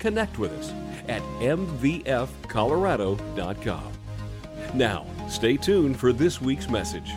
connect with us at mvfcolorado.com. Now, stay tuned for this week's message.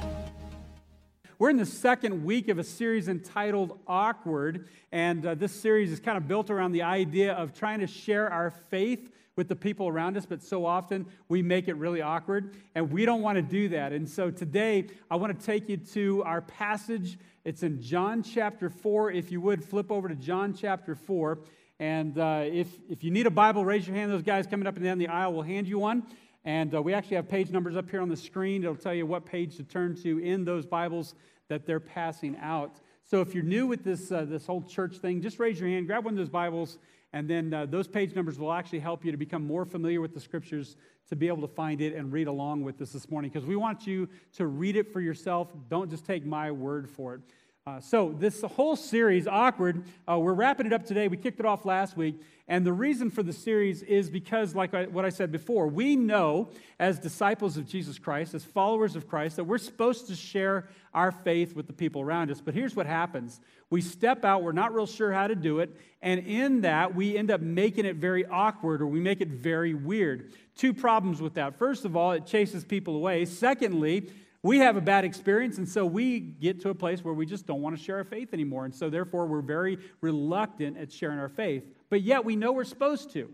We're in the second week of a series entitled Awkward, and uh, this series is kind of built around the idea of trying to share our faith with the people around us, but so often we make it really awkward, and we don't want to do that. And so today, I want to take you to our passage. It's in John chapter 4. If you would, flip over to John chapter 4. And uh, if, if you need a Bible, raise your hand. Those guys coming up and down the aisle will hand you one. And uh, we actually have page numbers up here on the screen. It'll tell you what page to turn to in those Bibles that they're passing out. So if you're new with this, uh, this whole church thing, just raise your hand, grab one of those Bibles, and then uh, those page numbers will actually help you to become more familiar with the scriptures to be able to find it and read along with us this morning because we want you to read it for yourself. Don't just take my word for it. Uh, so, this whole series, Awkward, uh, we're wrapping it up today. We kicked it off last week. And the reason for the series is because, like I, what I said before, we know as disciples of Jesus Christ, as followers of Christ, that we're supposed to share our faith with the people around us. But here's what happens we step out, we're not real sure how to do it. And in that, we end up making it very awkward or we make it very weird. Two problems with that. First of all, it chases people away. Secondly, we have a bad experience, and so we get to a place where we just don't want to share our faith anymore. And so, therefore, we're very reluctant at sharing our faith. But yet, we know we're supposed to.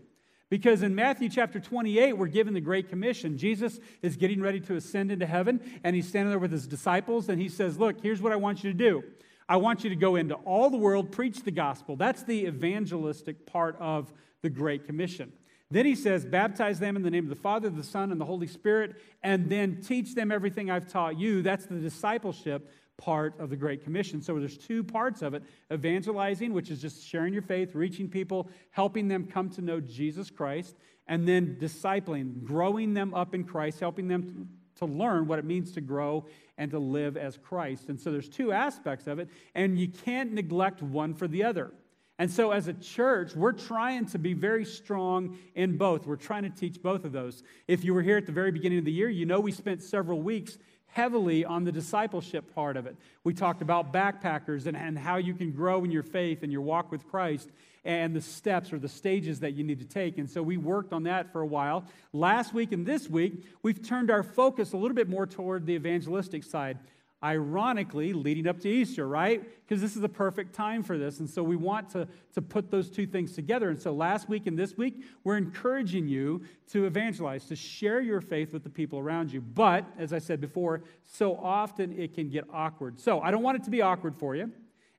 Because in Matthew chapter 28, we're given the Great Commission. Jesus is getting ready to ascend into heaven, and he's standing there with his disciples, and he says, Look, here's what I want you to do. I want you to go into all the world, preach the gospel. That's the evangelistic part of the Great Commission. Then he says, Baptize them in the name of the Father, the Son, and the Holy Spirit, and then teach them everything I've taught you. That's the discipleship part of the Great Commission. So there's two parts of it evangelizing, which is just sharing your faith, reaching people, helping them come to know Jesus Christ, and then discipling, growing them up in Christ, helping them to learn what it means to grow and to live as Christ. And so there's two aspects of it, and you can't neglect one for the other. And so, as a church, we're trying to be very strong in both. We're trying to teach both of those. If you were here at the very beginning of the year, you know we spent several weeks heavily on the discipleship part of it. We talked about backpackers and, and how you can grow in your faith and your walk with Christ and the steps or the stages that you need to take. And so we worked on that for a while. Last week and this week, we've turned our focus a little bit more toward the evangelistic side ironically leading up to Easter, right? Because this is the perfect time for this. And so we want to, to put those two things together. And so last week and this week, we're encouraging you to evangelize, to share your faith with the people around you. But, as I said before, so often it can get awkward. So I don't want it to be awkward for you.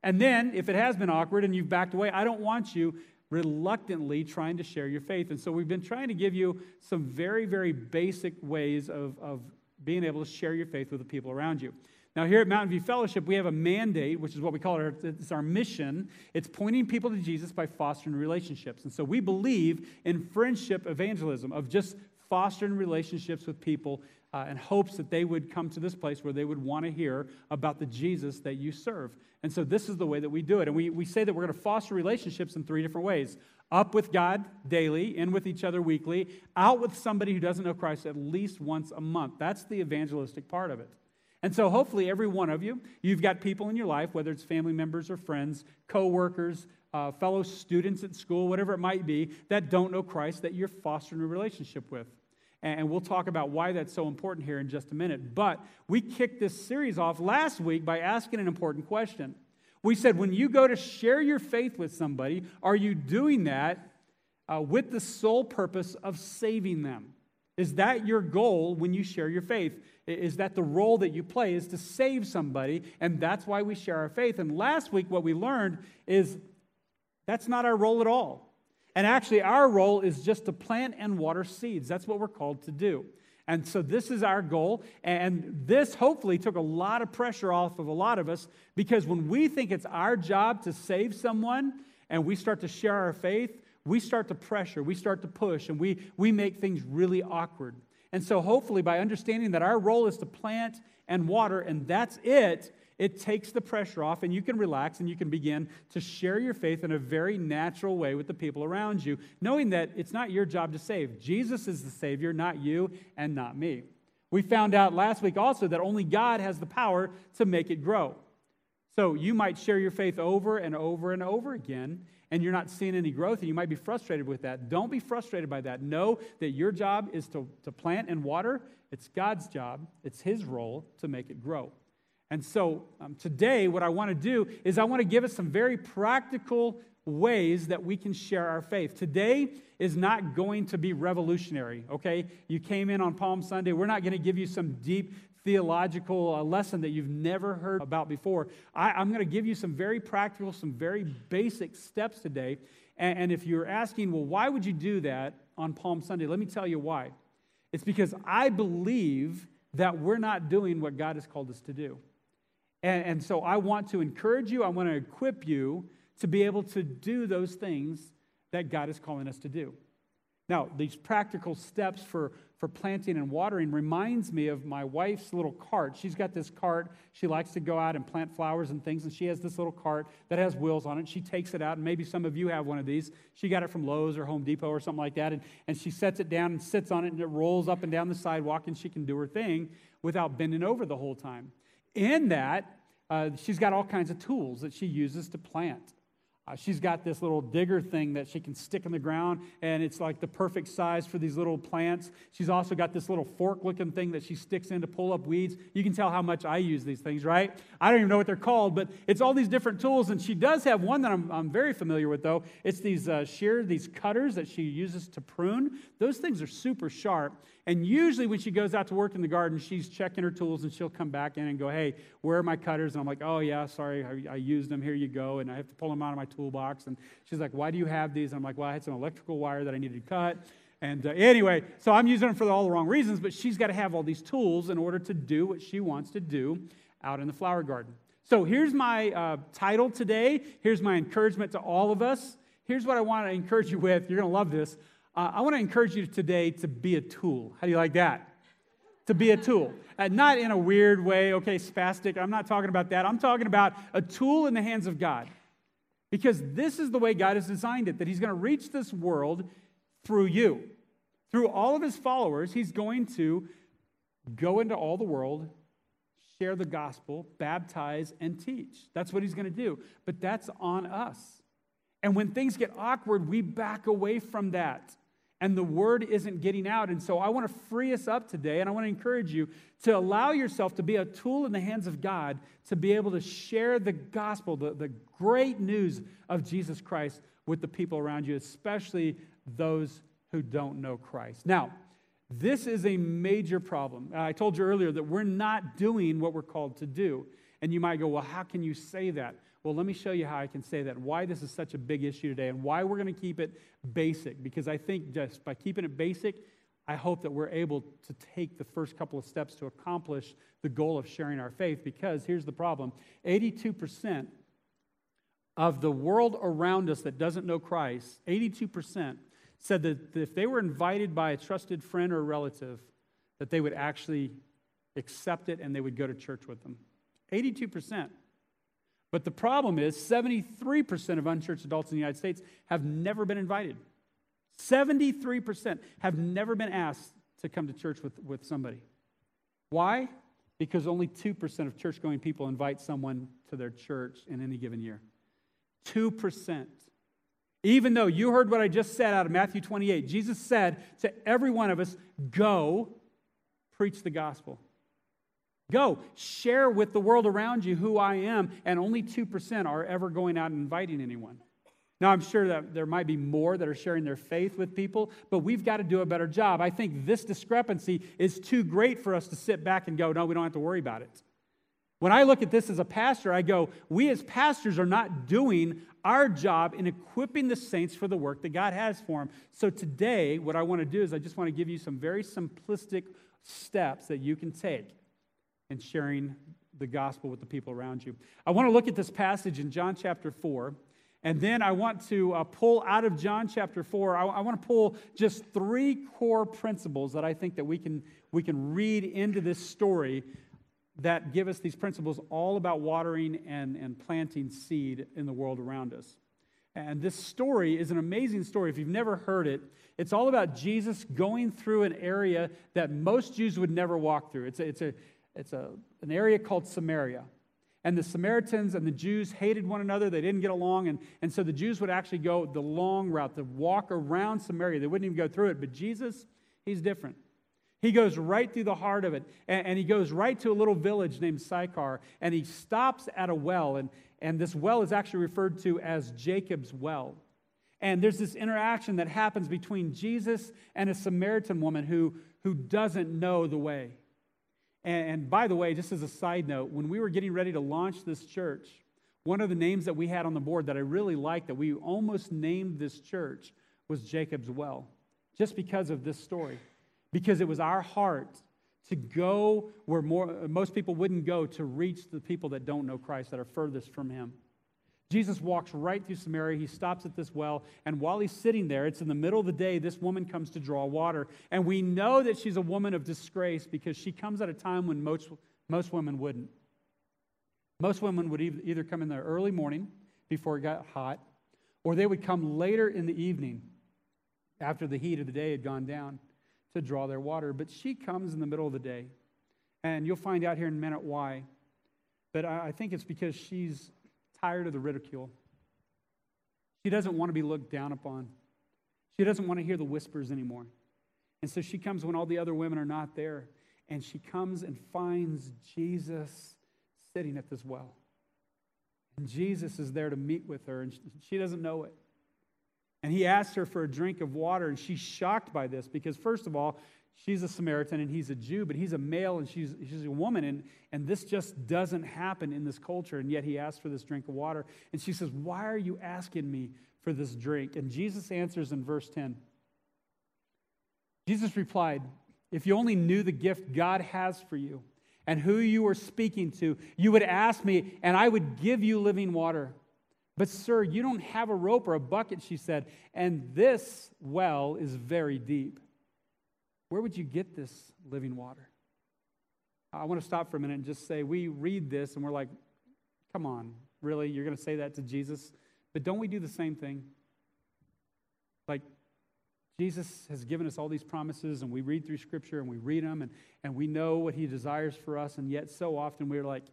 And then, if it has been awkward and you've backed away, I don't want you reluctantly trying to share your faith. And so we've been trying to give you some very, very basic ways of, of being able to share your faith with the people around you. Now, here at Mountain View Fellowship, we have a mandate, which is what we call it, it's our mission. It's pointing people to Jesus by fostering relationships. And so we believe in friendship evangelism, of just fostering relationships with people uh, in hopes that they would come to this place where they would want to hear about the Jesus that you serve. And so this is the way that we do it. And we, we say that we're going to foster relationships in three different ways up with God daily, in with each other weekly, out with somebody who doesn't know Christ at least once a month. That's the evangelistic part of it. And so, hopefully, every one of you, you've got people in your life, whether it's family members or friends, coworkers, uh, fellow students at school, whatever it might be, that don't know Christ that you're fostering a relationship with. And we'll talk about why that's so important here in just a minute. But we kicked this series off last week by asking an important question. We said, when you go to share your faith with somebody, are you doing that uh, with the sole purpose of saving them? Is that your goal when you share your faith? Is that the role that you play is to save somebody, and that's why we share our faith. And last week, what we learned is that's not our role at all. And actually, our role is just to plant and water seeds. That's what we're called to do. And so, this is our goal. And this hopefully took a lot of pressure off of a lot of us because when we think it's our job to save someone and we start to share our faith, we start to pressure, we start to push, and we, we make things really awkward. And so, hopefully, by understanding that our role is to plant and water, and that's it, it takes the pressure off, and you can relax and you can begin to share your faith in a very natural way with the people around you, knowing that it's not your job to save. Jesus is the Savior, not you and not me. We found out last week also that only God has the power to make it grow. So you might share your faith over and over and over again, and you're not seeing any growth, and you might be frustrated with that. Don't be frustrated by that. Know that your job is to, to plant and water. It's God's job, it's His role to make it grow. And so um, today, what I want to do is I want to give us some very practical ways that we can share our faith. Today is not going to be revolutionary, okay? You came in on Palm Sunday. We're not going to give you some deep theological uh, lesson that you've never heard about before. I, am going to give you some very practical, some very basic steps today. And, and if you're asking, well, why would you do that on Palm Sunday? Let me tell you why. It's because I believe that we're not doing what God has called us to do. And, and so I want to encourage you, I want to equip you to be able to do those things that God is calling us to do. Now, these practical steps for, for planting and watering reminds me of my wife's little cart. She's got this cart. She likes to go out and plant flowers and things, and she has this little cart that has wheels on it. She takes it out, and maybe some of you have one of these. She got it from Lowe's or Home Depot or something like that, and, and she sets it down and sits on it, and it rolls up and down the sidewalk, and she can do her thing without bending over the whole time. In that, uh, she's got all kinds of tools that she uses to plant. Uh, she's got this little digger thing that she can stick in the ground, and it's like the perfect size for these little plants. She's also got this little fork looking thing that she sticks in to pull up weeds. You can tell how much I use these things, right? I don't even know what they're called, but it's all these different tools. And she does have one that I'm, I'm very familiar with, though. It's these uh, shear, these cutters that she uses to prune. Those things are super sharp. And usually, when she goes out to work in the garden, she's checking her tools and she'll come back in and go, Hey, where are my cutters? And I'm like, Oh, yeah, sorry, I, I used them. Here you go. And I have to pull them out of my toolbox. And she's like, Why do you have these? And I'm like, Well, I had some electrical wire that I needed to cut. And uh, anyway, so I'm using them for all the wrong reasons, but she's got to have all these tools in order to do what she wants to do out in the flower garden. So here's my uh, title today. Here's my encouragement to all of us. Here's what I want to encourage you with. You're going to love this. Uh, I want to encourage you today to be a tool. How do you like that? To be a tool. Uh, not in a weird way, okay, spastic. I'm not talking about that. I'm talking about a tool in the hands of God. Because this is the way God has designed it that He's going to reach this world through you. Through all of His followers, He's going to go into all the world, share the gospel, baptize, and teach. That's what He's going to do. But that's on us. And when things get awkward, we back away from that and the word isn't getting out. And so I want to free us up today, and I want to encourage you to allow yourself to be a tool in the hands of God to be able to share the gospel, the, the great news of Jesus Christ with the people around you, especially those who don't know Christ. Now, this is a major problem. Uh, I told you earlier that we're not doing what we're called to do. And you might go, well, how can you say that? Well, let me show you how I can say that, why this is such a big issue today, and why we're going to keep it basic. Because I think just by keeping it basic, I hope that we're able to take the first couple of steps to accomplish the goal of sharing our faith. Because here's the problem 82% of the world around us that doesn't know Christ, 82% said that if they were invited by a trusted friend or relative, that they would actually accept it and they would go to church with them. 82%. But the problem is 73% of unchurched adults in the United States have never been invited. 73% have never been asked to come to church with, with somebody. Why? Because only 2% of church going people invite someone to their church in any given year. 2%. Even though you heard what I just said out of Matthew 28, Jesus said to every one of us, Go preach the gospel. Go, share with the world around you who I am, and only 2% are ever going out and inviting anyone. Now, I'm sure that there might be more that are sharing their faith with people, but we've got to do a better job. I think this discrepancy is too great for us to sit back and go, no, we don't have to worry about it. When I look at this as a pastor, I go, we as pastors are not doing our job in equipping the saints for the work that God has for them. So today, what I want to do is I just want to give you some very simplistic steps that you can take and sharing the gospel with the people around you. I want to look at this passage in John chapter 4, And then I want to uh, pull out of John chapter 4, I, I want to pull just three core principles that I think that we can, we can read into this story that give us these principles all about watering and, and planting seed in the world around us. And this story is an amazing story. If you've never heard it, it's all about Jesus going through an area that most Jews would never walk through. It's, a, it's, a, it's a, an area called Samaria. And the Samaritans and the Jews hated one another. They didn't get along. And, and so the Jews would actually go the long route, to walk around Samaria. They wouldn't even go through it. But Jesus, he's different. He goes right through the heart of it. And, and he goes right to a little village named Sychar. And he stops at a well. And, and this well is actually referred to as Jacob's well. And there's this interaction that happens between Jesus and a Samaritan woman who, who doesn't know the way. And, and by the way, just as a side note, when we were getting ready to launch this church, one of the names that we had on the board that I really liked, that we almost named this church, was Jacob's Well, just because of this story. Because it was our heart to go where more, most people wouldn't go to reach the people that don't know Christ, that are furthest from Him. Jesus walks right through Samaria. He stops at this well. And while he's sitting there, it's in the middle of the day, this woman comes to draw water. And we know that she's a woman of disgrace because she comes at a time when most, most women wouldn't. Most women would either come in the early morning before it got hot, or they would come later in the evening after the heat of the day had gone down to draw their water. But she comes in the middle of the day. And you'll find out here in a minute why. But I think it's because she's tired of the ridicule. She doesn't want to be looked down upon. She doesn't want to hear the whispers anymore. And so she comes when all the other women are not there. And she comes and finds Jesus sitting at this well. And Jesus is there to meet with her, and she doesn't know it. And he asks her for a drink of water, and she's shocked by this because, first of all, she's a Samaritan and he's a Jew, but he's a male and she's, she's a woman. And, and this just doesn't happen in this culture. And yet he asks for this drink of water. And she says, Why are you asking me for this drink? And Jesus answers in verse 10. Jesus replied, If you only knew the gift God has for you and who you are speaking to, you would ask me, and I would give you living water. But, sir, you don't have a rope or a bucket, she said, and this well is very deep. Where would you get this living water? I want to stop for a minute and just say we read this and we're like, come on, really? You're going to say that to Jesus? But don't we do the same thing? Like, Jesus has given us all these promises, and we read through Scripture and we read them, and, and we know what He desires for us, and yet so often we're like,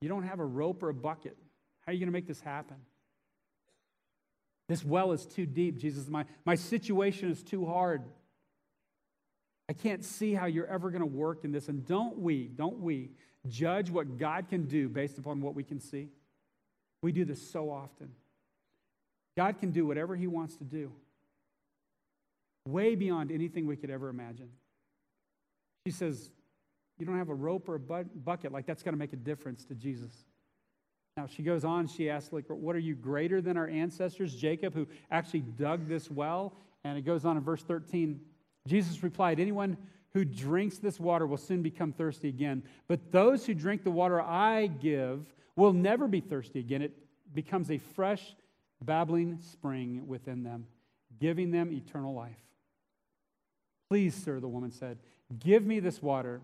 you don't have a rope or a bucket. How are you going to make this happen? This well is too deep, Jesus. My, my situation is too hard. I can't see how you're ever going to work in this. And don't we, don't we judge what God can do based upon what we can see? We do this so often. God can do whatever He wants to do, way beyond anything we could ever imagine. She says, You don't have a rope or a bucket, like that's going to make a difference to Jesus. Now, she goes on, she asks, like, What are you greater than our ancestors, Jacob, who actually dug this well? And it goes on in verse 13. Jesus replied, Anyone who drinks this water will soon become thirsty again. But those who drink the water I give will never be thirsty again. It becomes a fresh, babbling spring within them, giving them eternal life. Please, sir, the woman said, give me this water.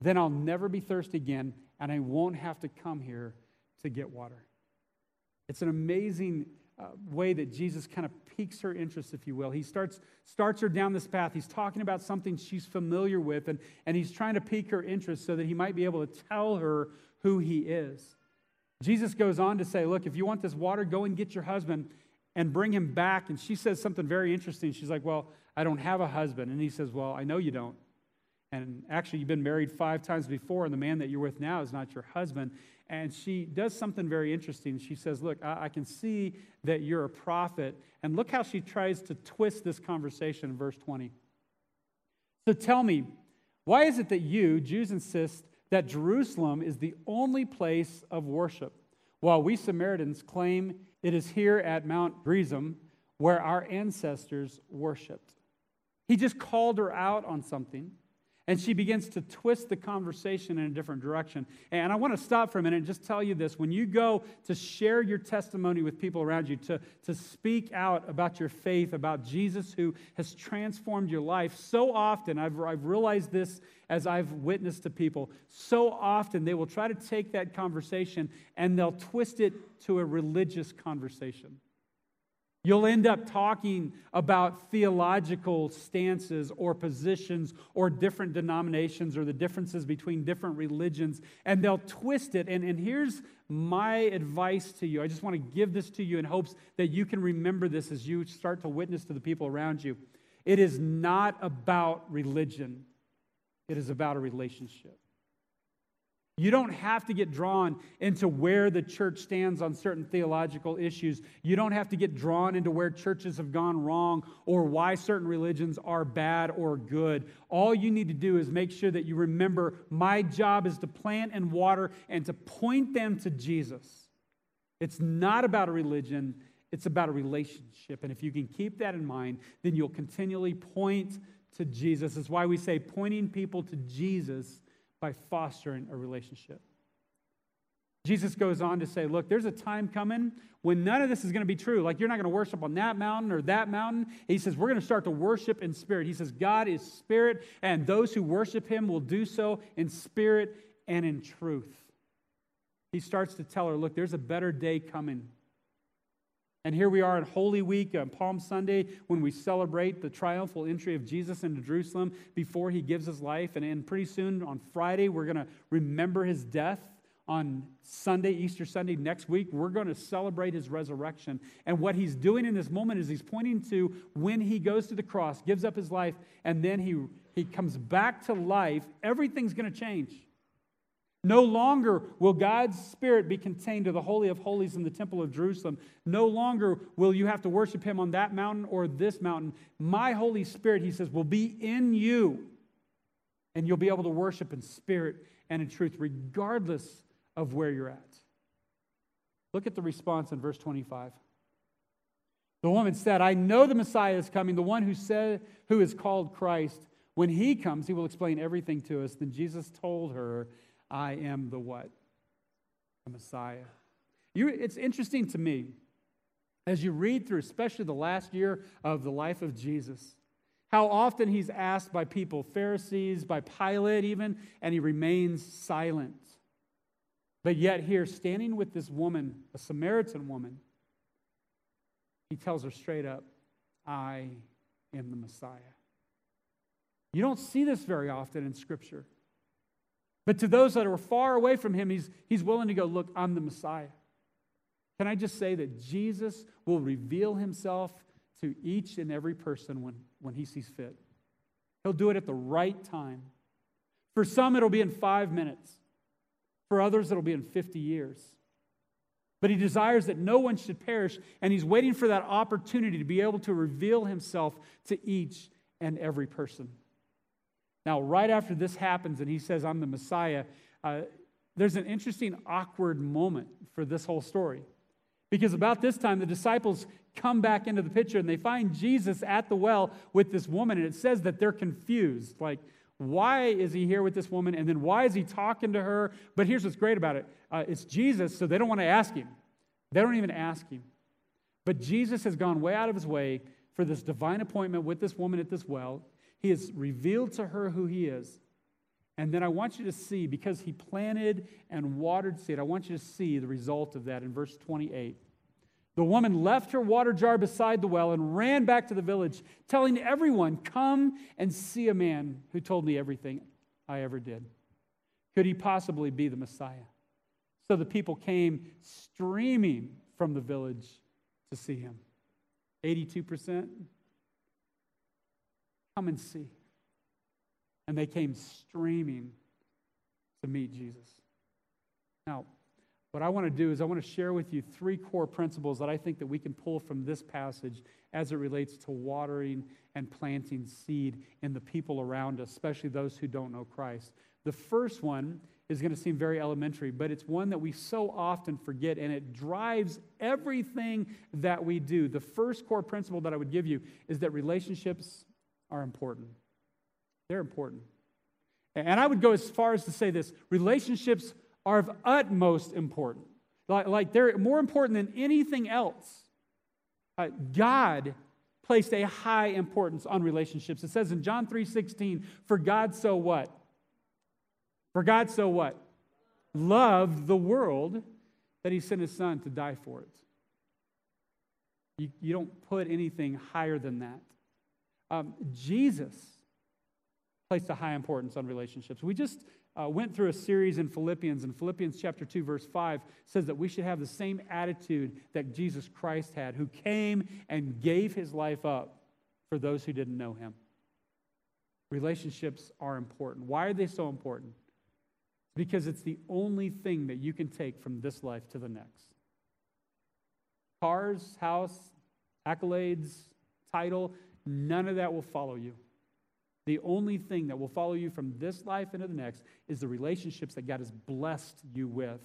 Then I'll never be thirsty again, and I won't have to come here to get water. It's an amazing uh, way that Jesus kind of piques her interest, if you will. He starts, starts her down this path. He's talking about something she's familiar with, and, and he's trying to pique her interest so that he might be able to tell her who he is. Jesus goes on to say, Look, if you want this water, go and get your husband and bring him back. And she says something very interesting. She's like, Well, I don't have a husband. And he says, Well, I know you don't. And actually, you've been married five times before, and the man that you're with now is not your husband. And she does something very interesting. She says, Look, I, I, can see that you're a prophet. And look how she tries to twist this conversation in verse 20. So tell me, why is it that you, Jews, insist that Jerusalem is the only place of worship, while we Samaritans claim it is here at Mount Gerizim where our ancestors worshiped? He just called her out on something. And she begins to twist the conversation in a different direction. And I want to stop for a minute and just tell you this. When you go to share your testimony with people around you, to, to speak out about your faith, about Jesus who has transformed your life, so often, I've, I've realized this as I've witnessed to people, so often they will try to take that conversation and they'll twist it to a religious conversation. You'll end up talking about theological stances or positions or different denominations or the differences between different religions, and they'll twist it. And, and here's my advice to you I just want to give this to you in hopes that you can remember this as you start to witness to the people around you. It is not about religion, it is about a relationship. You don't have to get drawn into where the church stands on certain theological issues. You don't have to get drawn into where churches have gone wrong or why certain religions are bad or good. All you need to do is make sure that you remember my job is to plant and water and to point them to Jesus. It's not about a religion, it's about a relationship. And if you can keep that in mind, then you'll continually point to Jesus. That's why we say pointing people to Jesus by fostering a relationship. Jesus goes on to say, Look, there's a time coming when none of this is going to be true. Like, you're not going to worship on that mountain or that mountain. He says, We're going to start to worship in spirit. He says, God is spirit, and those who worship him will do so in spirit and in truth. He starts to tell her, Look, there's a better day coming. And here we are at Holy Week, on Palm Sunday, when we celebrate the triumphal entry of Jesus into Jerusalem before he gives his life. And, and pretty soon on Friday, we're going to remember his death. On Sunday, Easter Sunday, next week, we're going to celebrate his resurrection. And what he's doing in this moment is he's pointing to when he goes to the cross, gives up his life, and then he, he comes back to life, everything's going to change. No longer will God's Spirit be contained to the Holy of Holies in the Temple of Jerusalem. No longer will you have to worship Him on that mountain or this mountain. My Holy Spirit, He says, will be in you. And you'll be able to worship in spirit and in truth, regardless of where you're at. Look at the response in verse 25. The woman said, I know the Messiah is coming, the one who said who is called Christ. When he comes, he will explain everything to us. Then Jesus told her, I am the what? The Messiah. You, it's interesting to me as you read through, especially the last year of the life of Jesus, how often he's asked by people, Pharisees, by Pilate even, and he remains silent. But yet, here, standing with this woman, a Samaritan woman, he tells her straight up, I am the Messiah. You don't see this very often in Scripture. But to those that are far away from him, he's, he's willing to go, Look, I'm the Messiah. Can I just say that Jesus will reveal himself to each and every person when, when he sees fit? He'll do it at the right time. For some, it'll be in five minutes. For others, it'll be in 50 years. But he desires that no one should perish, and he's waiting for that opportunity to be able to reveal himself to each and every person. Now, right after this happens and he says, I'm the Messiah, uh, there's an interesting, awkward moment for this whole story. Because about this time, the disciples come back into the picture and they find Jesus at the well with this woman, and it says that they're confused. Like, why is he here with this woman? And then why is he talking to her? But here's what's great about it uh, it's Jesus, so they don't want to ask him. They don't even ask him. But Jesus has gone way out of his way for this divine appointment with this woman at this well. He has revealed to her who he is. And then I want you to see, because he planted and watered seed, I want you to see the result of that in verse 28. The woman left her water jar beside the well and ran back to the village, telling everyone, Come and see a man who told me everything I ever did. Could he possibly be the Messiah? So the people came streaming from the village to see him. 82%? Come and see. And they came streaming to meet Jesus. Now, what I want to do is I want to share with you three core principles that I think that we can pull from this passage as it relates to watering and planting seed in the people around us, especially those who don't know Christ. The first one is going to seem very elementary, but it's one that we so often forget, and it drives everything that we do. The first core principle that I would give you is that relationships are important. They're important. And I would go as far as to say this relationships are of utmost importance. Like, like they're more important than anything else. Uh, God placed a high importance on relationships. It says in John 3:16, "For God so what? For God so what? Loved the world that he sent his son to die for it." You, you don't put anything higher than that. Um, Jesus placed a high importance on relationships. We just uh, went through a series in Philippians, and Philippians chapter 2, verse 5 says that we should have the same attitude that Jesus Christ had, who came and gave his life up for those who didn't know him. Relationships are important. Why are they so important? Because it's the only thing that you can take from this life to the next. Cars, house, accolades, title, none of that will follow you. The only thing that will follow you from this life into the next is the relationships that God has blessed you with.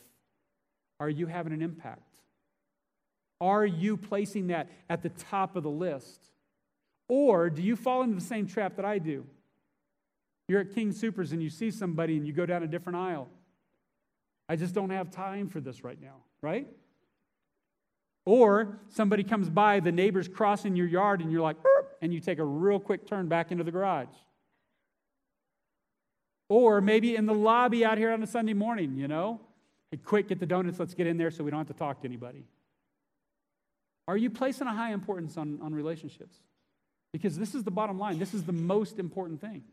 Are you having an impact? Are you placing that at the top of the list? Or do you fall into the same trap that I do? You're at King Soopers and you see somebody and you go down a different aisle. I just don't have time for this right now, right? Or somebody comes by, the neighbor's crossing your yard, and you're like, and you take a real quick turn back into the garage. Or maybe in the lobby out here on a Sunday morning, you know? Hey, quick, get the donuts, let's get in there so we don't have to talk to anybody. Are you placing a high importance on, on relationships? Because this is the bottom line. This is the most important thing.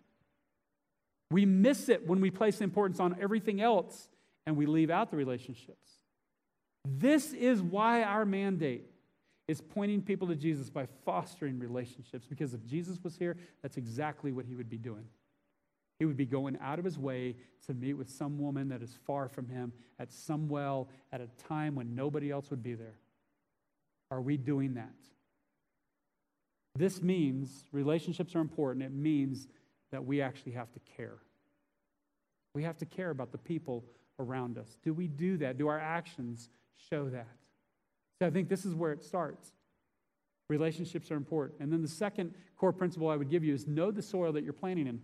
We miss it when we place importance on everything else and we leave out the relationships. This is why our mandate is pointing people to Jesus by fostering relationships. Because if Jesus was here, that's exactly what he would be doing. He would be going out of his way to meet with some woman that is far from him at some well at a time when nobody else would be there. Are we doing that? This means relationships are important. It means that we actually have to care. We have to care about the people around us. Do we do that? Do our actions show that? So I think this is where it starts. Relationships are important. And then the second core principle I would give you is know the soil that you're planting in.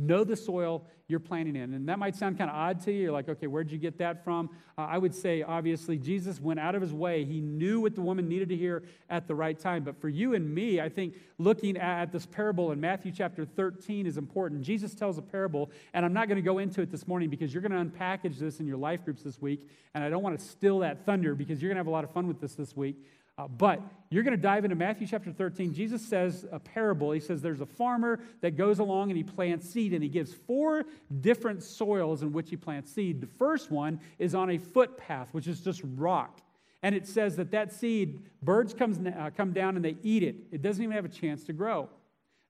Know the soil you're planting in. And that might sound kind of odd to you. You're like, okay, where'd you get that from? Uh, I would say, obviously, Jesus went out of his way. He knew what the woman needed to hear at the right time. But for you and me, I think looking at this parable in Matthew chapter 13 is important. Jesus tells a parable, and I'm not going to go into it this morning because you're going to unpackage this in your life groups this week. And I don't want to steal that thunder because you're going to have a lot of fun with this this week. Uh, but you're going to dive into Matthew chapter 13. Jesus says a parable. He says there's a farmer that goes along and he plants seed, and he gives four different soils in which he plants seed. The first one is on a footpath, which is just rock. And it says that that seed, birds comes, uh, come down and they eat it. It doesn't even have a chance to grow.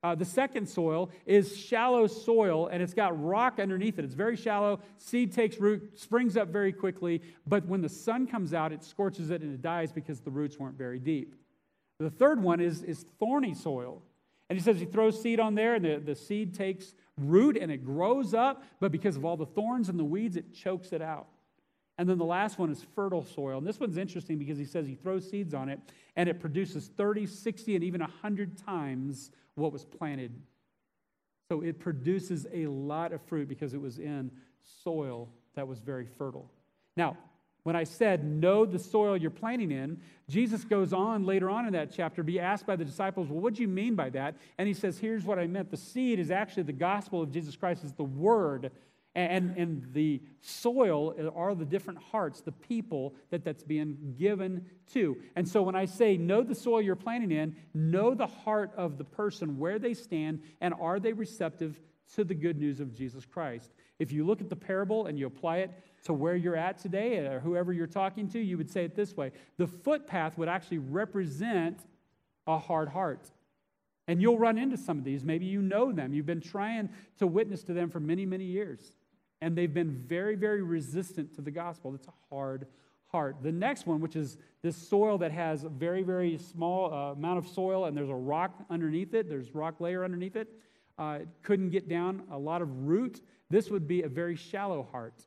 Uh, the second soil is shallow soil, and it's got rock underneath it. It's very shallow. Seed takes root, springs up very quickly, but when the sun comes out, it scorches it and it dies because the roots weren't very deep. The third one is, is thorny soil. And he says he throws seed on there, and the, the seed takes root and it grows up, but because of all the thorns and the weeds, it chokes it out. And then the last one is fertile soil. And this one's interesting because he says he throws seeds on it and it produces 30, 60, and even 100 times what was planted. So it produces a lot of fruit because it was in soil that was very fertile. Now, when I said know the soil you're planting in, Jesus goes on later on in that chapter, be asked by the disciples, well, what do you mean by that? And he says, here's what I meant. The seed is actually the gospel of Jesus Christ, is the word and, and the soil are the different hearts, the people that that's being given to. And so when I say know the soil you're planting in, know the heart of the person, where they stand, and are they receptive to the good news of Jesus Christ. If you look at the parable and you apply it to where you're at today, or whoever you're talking to, you would say it this way the footpath would actually represent a hard heart. And you'll run into some of these. Maybe you know them. You've been trying to witness to them for many, many years and they've been very, very resistant to the gospel. It's a hard heart. The next one, which is this soil that has a very, very small uh, amount of soil and there's a rock underneath it, there's rock layer underneath it, uh, it couldn't get down a lot of root. This would be a very shallow heart.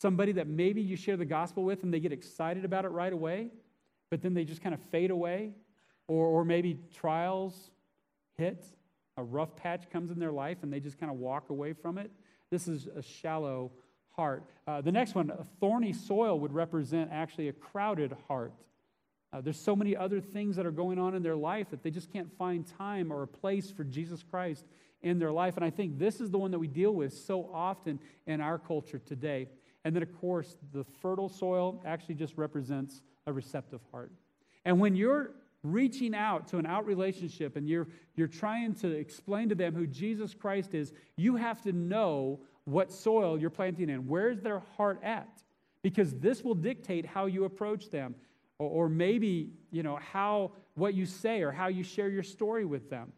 Somebody that maybe you share the gospel with and they get excited about it right away, but then they just kind of fade away, or, or maybe trials hit a rough patch comes in their life and they just kind of walk away from it. This is a shallow heart. Uh, the next one, a thorny soil, would represent actually a crowded heart. Uh, there's so many other things that are going on in their life that they just can't find time or a place for Jesus Christ in their life. And I think this is the one that we deal with so often in our culture today. And then, of course, the fertile soil actually just represents a receptive heart. And when you're reaching out to an out relationship and you're, you're trying to explain to them who Jesus Christ is, you have to know what soil you're planting in. Where's their heart at? Because this will dictate how you approach them. Or, or maybe, you know, how what you say or how you share your story with them.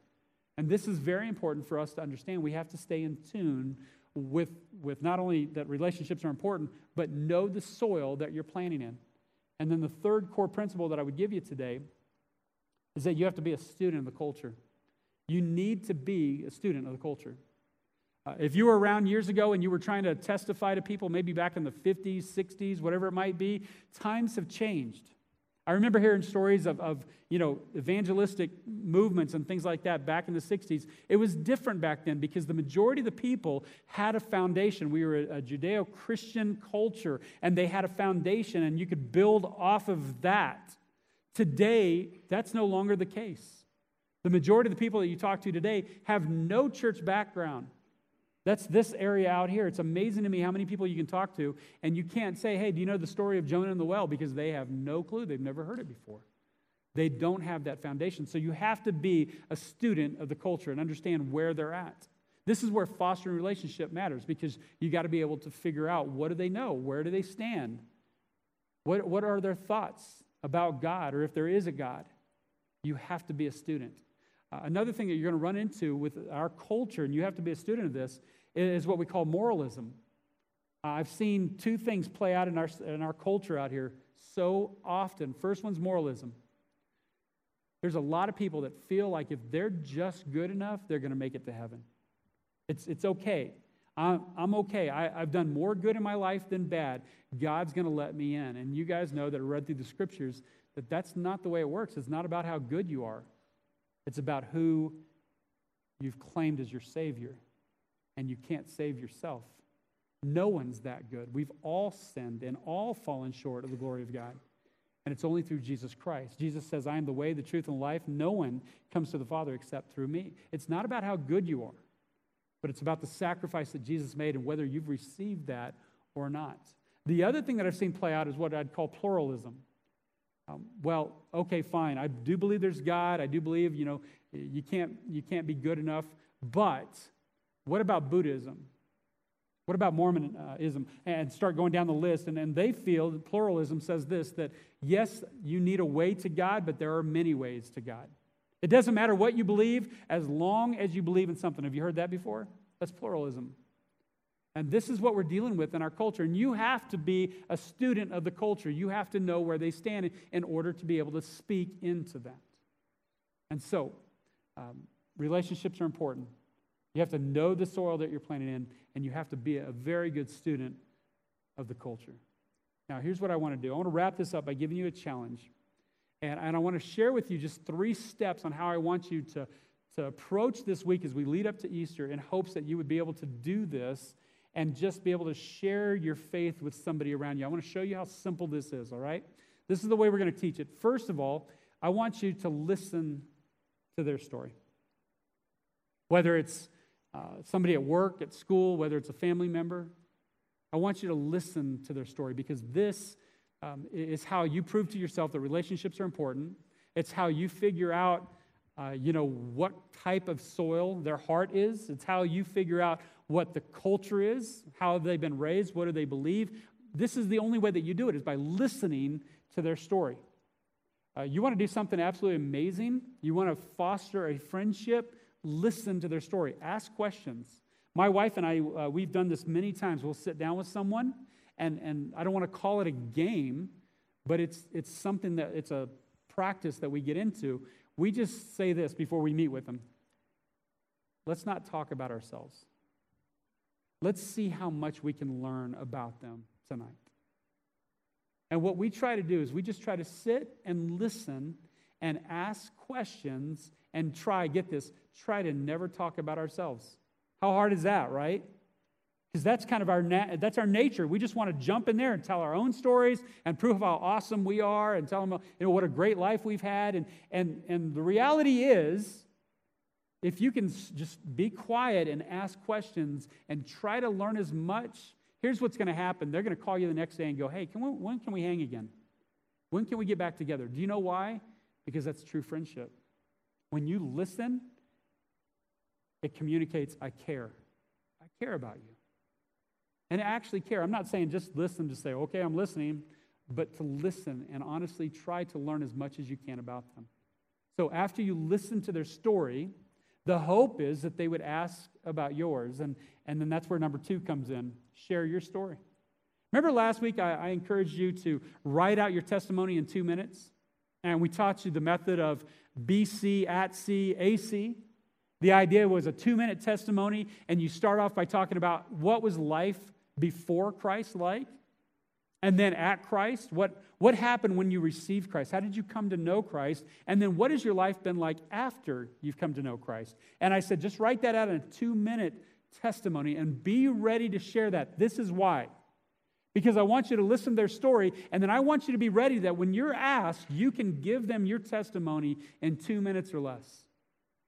And this is very important for us to understand. We have to stay in tune with, with not only that relationships are important, but know the soil that you're planting in. And then the third core principle that I would give you today is that you have to be a student of the culture. You need to be a student of the culture. Uh, if you were around years ago and you were trying to testify to people, maybe back in the 50s, 60s, whatever it might be, times have changed. I remember hearing stories of, of you know, evangelistic movements and things like that back in the 60s. It was different back then because the majority of the people had a foundation. We were a, a Judeo Christian culture, and they had a foundation, and you could build off of that. Today, that's no longer the case. The majority of the people that you talk to today have no church background. That's this area out here. It's amazing to me how many people you can talk to, and you can't say, hey, do you know the story of Jonah and the well? Because they have no clue. They've never heard it before. They don't have that foundation. So you have to be a student of the culture and understand where they're at. This is where fostering relationship matters because you got to be able to figure out what do they know? Where do they stand? What, what are their thoughts about God or if there is a God? You have to be a student. Uh, another thing that you're going to run into with our culture, and you have to be a student of this, is what we call moralism. Uh, I've seen two things play out in our, in our culture out here so often. First one's moralism. There's a lot of people that feel like if they're just good enough, they're going to make it to heaven. It's, it's okay. I'm, okay. I, I've done more good in my life than bad. God's going to let me in. And you guys know that I read through the scriptures that that's not the way it works. It's not about how good you are, it's about who you've claimed as your Savior and you can't save yourself. No one's that good. We've all sinned and all fallen short of the glory of God. And it's only through Jesus Christ. Jesus says, I am the way, the truth, and life. No one comes to the Father except through me. It's not about how good you are, but it's about the sacrifice that Jesus made and whether you've received that or not. The other thing that I've seen play out is what I'd call pluralism. Um, well, okay, fine. I do believe there's God. I do believe, you know, you can't, you can't be good enough, but what about Buddhism? What about Mormonism? And start going down the list. And, and they feel, that pluralism says this that yes, you need a way to God, but there are many ways to God. It doesn't matter what you believe as long as you believe in something. Have you heard that before? That's pluralism. And this is what we're dealing with in our culture. And you have to be a student of the culture. You have to know where they stand in order to be able to speak into that. And so, um, relationships are important. You have to know the soil that you're planting in, and you have to be a very good student of the culture. Now, here's what I want to do I want to wrap this up by giving you a challenge. And, and I want to share with you just three steps on how I want you to, to approach this week as we lead up to Easter in hopes that you would be able to do this and just be able to share your faith with somebody around you. I want to show you how simple this is, all right? This is the way we're going to teach it. First of all, I want you to listen to their story. Whether it's uh, somebody at work, at school, whether it's a family member, I want you to listen to their story because this um, is how you prove to yourself that relationships are important. It's how you figure out, uh, you know, what type of soil their heart is. It's how you figure out what the culture is, how have they've been raised, what do they believe. This is the only way that you do it is by listening to their story. Uh, you want to do something absolutely amazing. You want to foster a friendship listen to their story, ask questions. My wife and I, uh, we've done this many times. We'll sit down with someone, and, and I don't want to call it a game, but it's, it's something that it's a practice that we get into. We just say this before we meet with them let's not talk about ourselves. Let's see how much we can learn about them tonight. And what we try to do is we just try to sit and listen and ask questions and try, get this, try to never talk about ourselves. How hard is that, right? Because that's kind of our that's our nature. We just want to jump in there and tell our own stories and prove how awesome we are and tell them you know what a great life we've had. And and and the reality is, if you can just be quiet and ask questions and try to learn as much, here's what's going to happen. They're going to call you the next day and go, "Hey, can we, when can we hang again? When can we get back together?" Do you know why? Because that's true friendship. When you listen, it communicates, I care. I care about you. And actually care. I'm not saying just listen to say, okay, I'm listening, but to listen and honestly try to learn as much as you can about them. So after you listen to their story, the hope is that they would ask about yours. And, and then that's where number two comes in share your story. Remember last week I, I encouraged you to write out your testimony in two minutes? And we taught you the method of BC, at C, AC. The idea was a two minute testimony, and you start off by talking about what was life before Christ like, and then at Christ. What, what happened when you received Christ? How did you come to know Christ? And then what has your life been like after you've come to know Christ? And I said, just write that out in a two minute testimony and be ready to share that. This is why. Because I want you to listen to their story, and then I want you to be ready that when you're asked, you can give them your testimony in two minutes or less.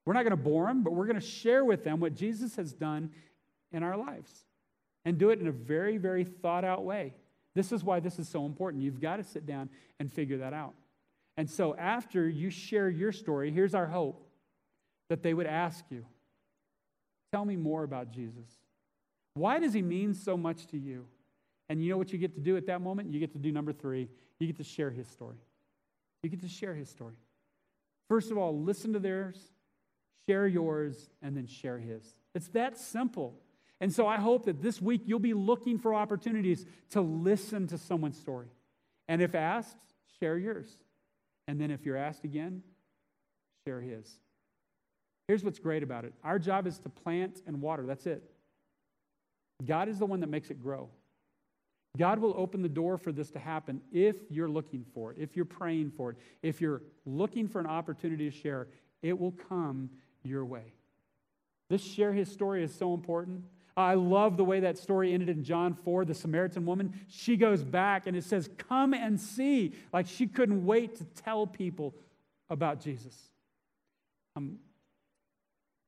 We're not going to bore them, but we're going to share with them what Jesus has done in our lives and do it in a very, very thought out way. This is why this is so important. You've got to sit down and figure that out. And so, after you share your story, here's our hope that they would ask you, Tell me more about Jesus. Why does he mean so much to you? And you know what you get to do at that moment? You get to do number three. You get to share his story. You get to share his story. First of all, listen to theirs, share yours, and then share his. It's that simple. And so I hope that this week you'll be looking for opportunities to listen to someone's story. And if asked, share yours. And then if you're asked again, share his. Here's what's great about it our job is to plant and water. That's it. God is the one that makes it grow. God will open the door for this to happen if you're looking for it, if you're praying for it, if you're looking for an opportunity to share, it will come your way. This share his story is so important. I love the way that story ended in John 4, the Samaritan woman. She goes back and it says, Come and see. Like she couldn't wait to tell people about Jesus. Um,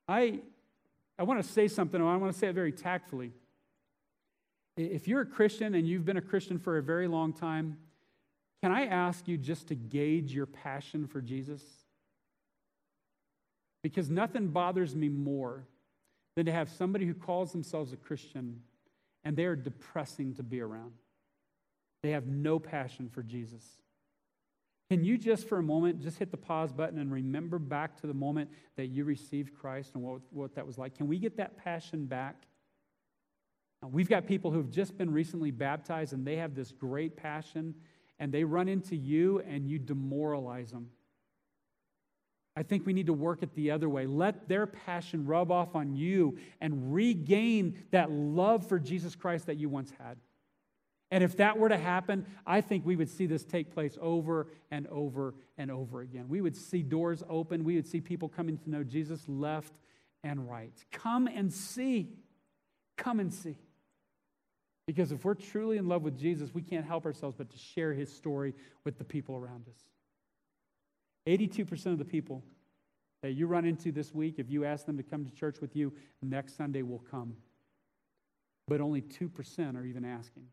I, I want to say something, I want to say it very tactfully. If you're a Christian and you've been a Christian for a very long time, can I ask you just to gauge your passion for Jesus? Because nothing bothers me more than to have somebody who calls themselves a Christian and they are depressing to be around. They have no passion for Jesus. Can you just for a moment just hit the pause button and remember back to the moment that you received Christ and what, what that was like? Can we get that passion back? We've got people who've just been recently baptized and they have this great passion and they run into you and you demoralize them. I think we need to work it the other way. Let their passion rub off on you and regain that love for Jesus Christ that you once had. And if that were to happen, I think we would see this take place over and over and over again. We would see doors open. We would see people coming to know Jesus left and right. Come and see. Come and see. Because if we're truly in love with Jesus, we can't help ourselves but to share his story with the people around us. 82% of the people that you run into this week, if you ask them to come to church with you, next Sunday will come. But only 2% are even asking.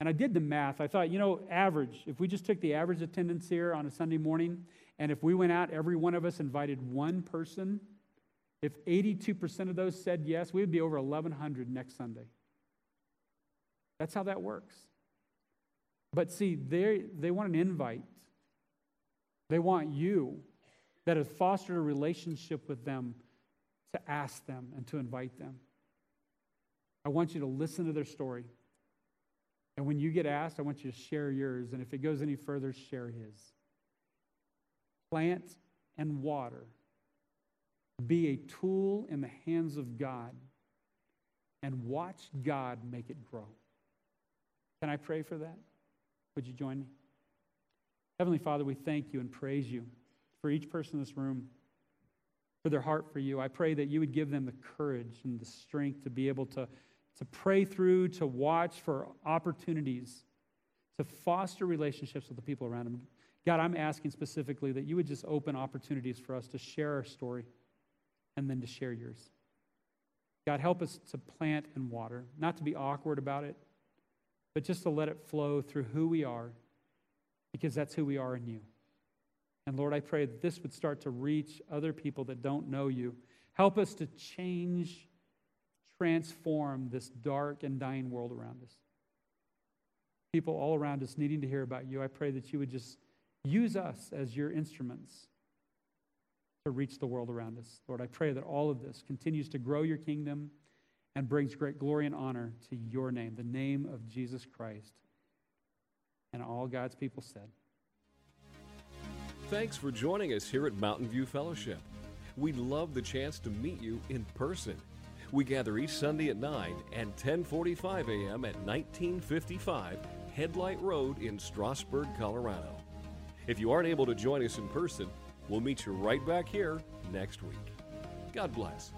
And I did the math. I thought, you know, average, if we just took the average attendance here on a Sunday morning, and if we went out, every one of us invited one person, if 82% of those said yes, we would be over 1,100 next Sunday. That's how that works. But see, they, they want an invite. They want you that has fostered a relationship with them to ask them and to invite them. I want you to listen to their story. And when you get asked, I want you to share yours. And if it goes any further, share his. Plant and water. Be a tool in the hands of God and watch God make it grow. Can I pray for that? Would you join me? Heavenly Father, we thank you and praise you for each person in this room, for their heart for you. I pray that you would give them the courage and the strength to be able to, to pray through, to watch for opportunities, to foster relationships with the people around them. God, I'm asking specifically that you would just open opportunities for us to share our story and then to share yours. God, help us to plant and water, not to be awkward about it, but just to let it flow through who we are, because that's who we are in you. And Lord, I pray that this would start to reach other people that don't know you. Help us to change, transform this dark and dying world around us. People all around us needing to hear about you. I pray that you would just use us as your instruments to reach the world around us. Lord, I pray that all of this continues to grow your kingdom and brings great glory and honor to your name, the name of Jesus Christ. And all God's people said. Thanks for joining us here at Mountain View Fellowship. We'd love the chance to meet you in person. We gather each Sunday at 9 and 10:45 a.m. at 1955 Headlight Road in Strasburg, Colorado. If you aren't able to join us in person, We'll meet you right back here next week. God bless.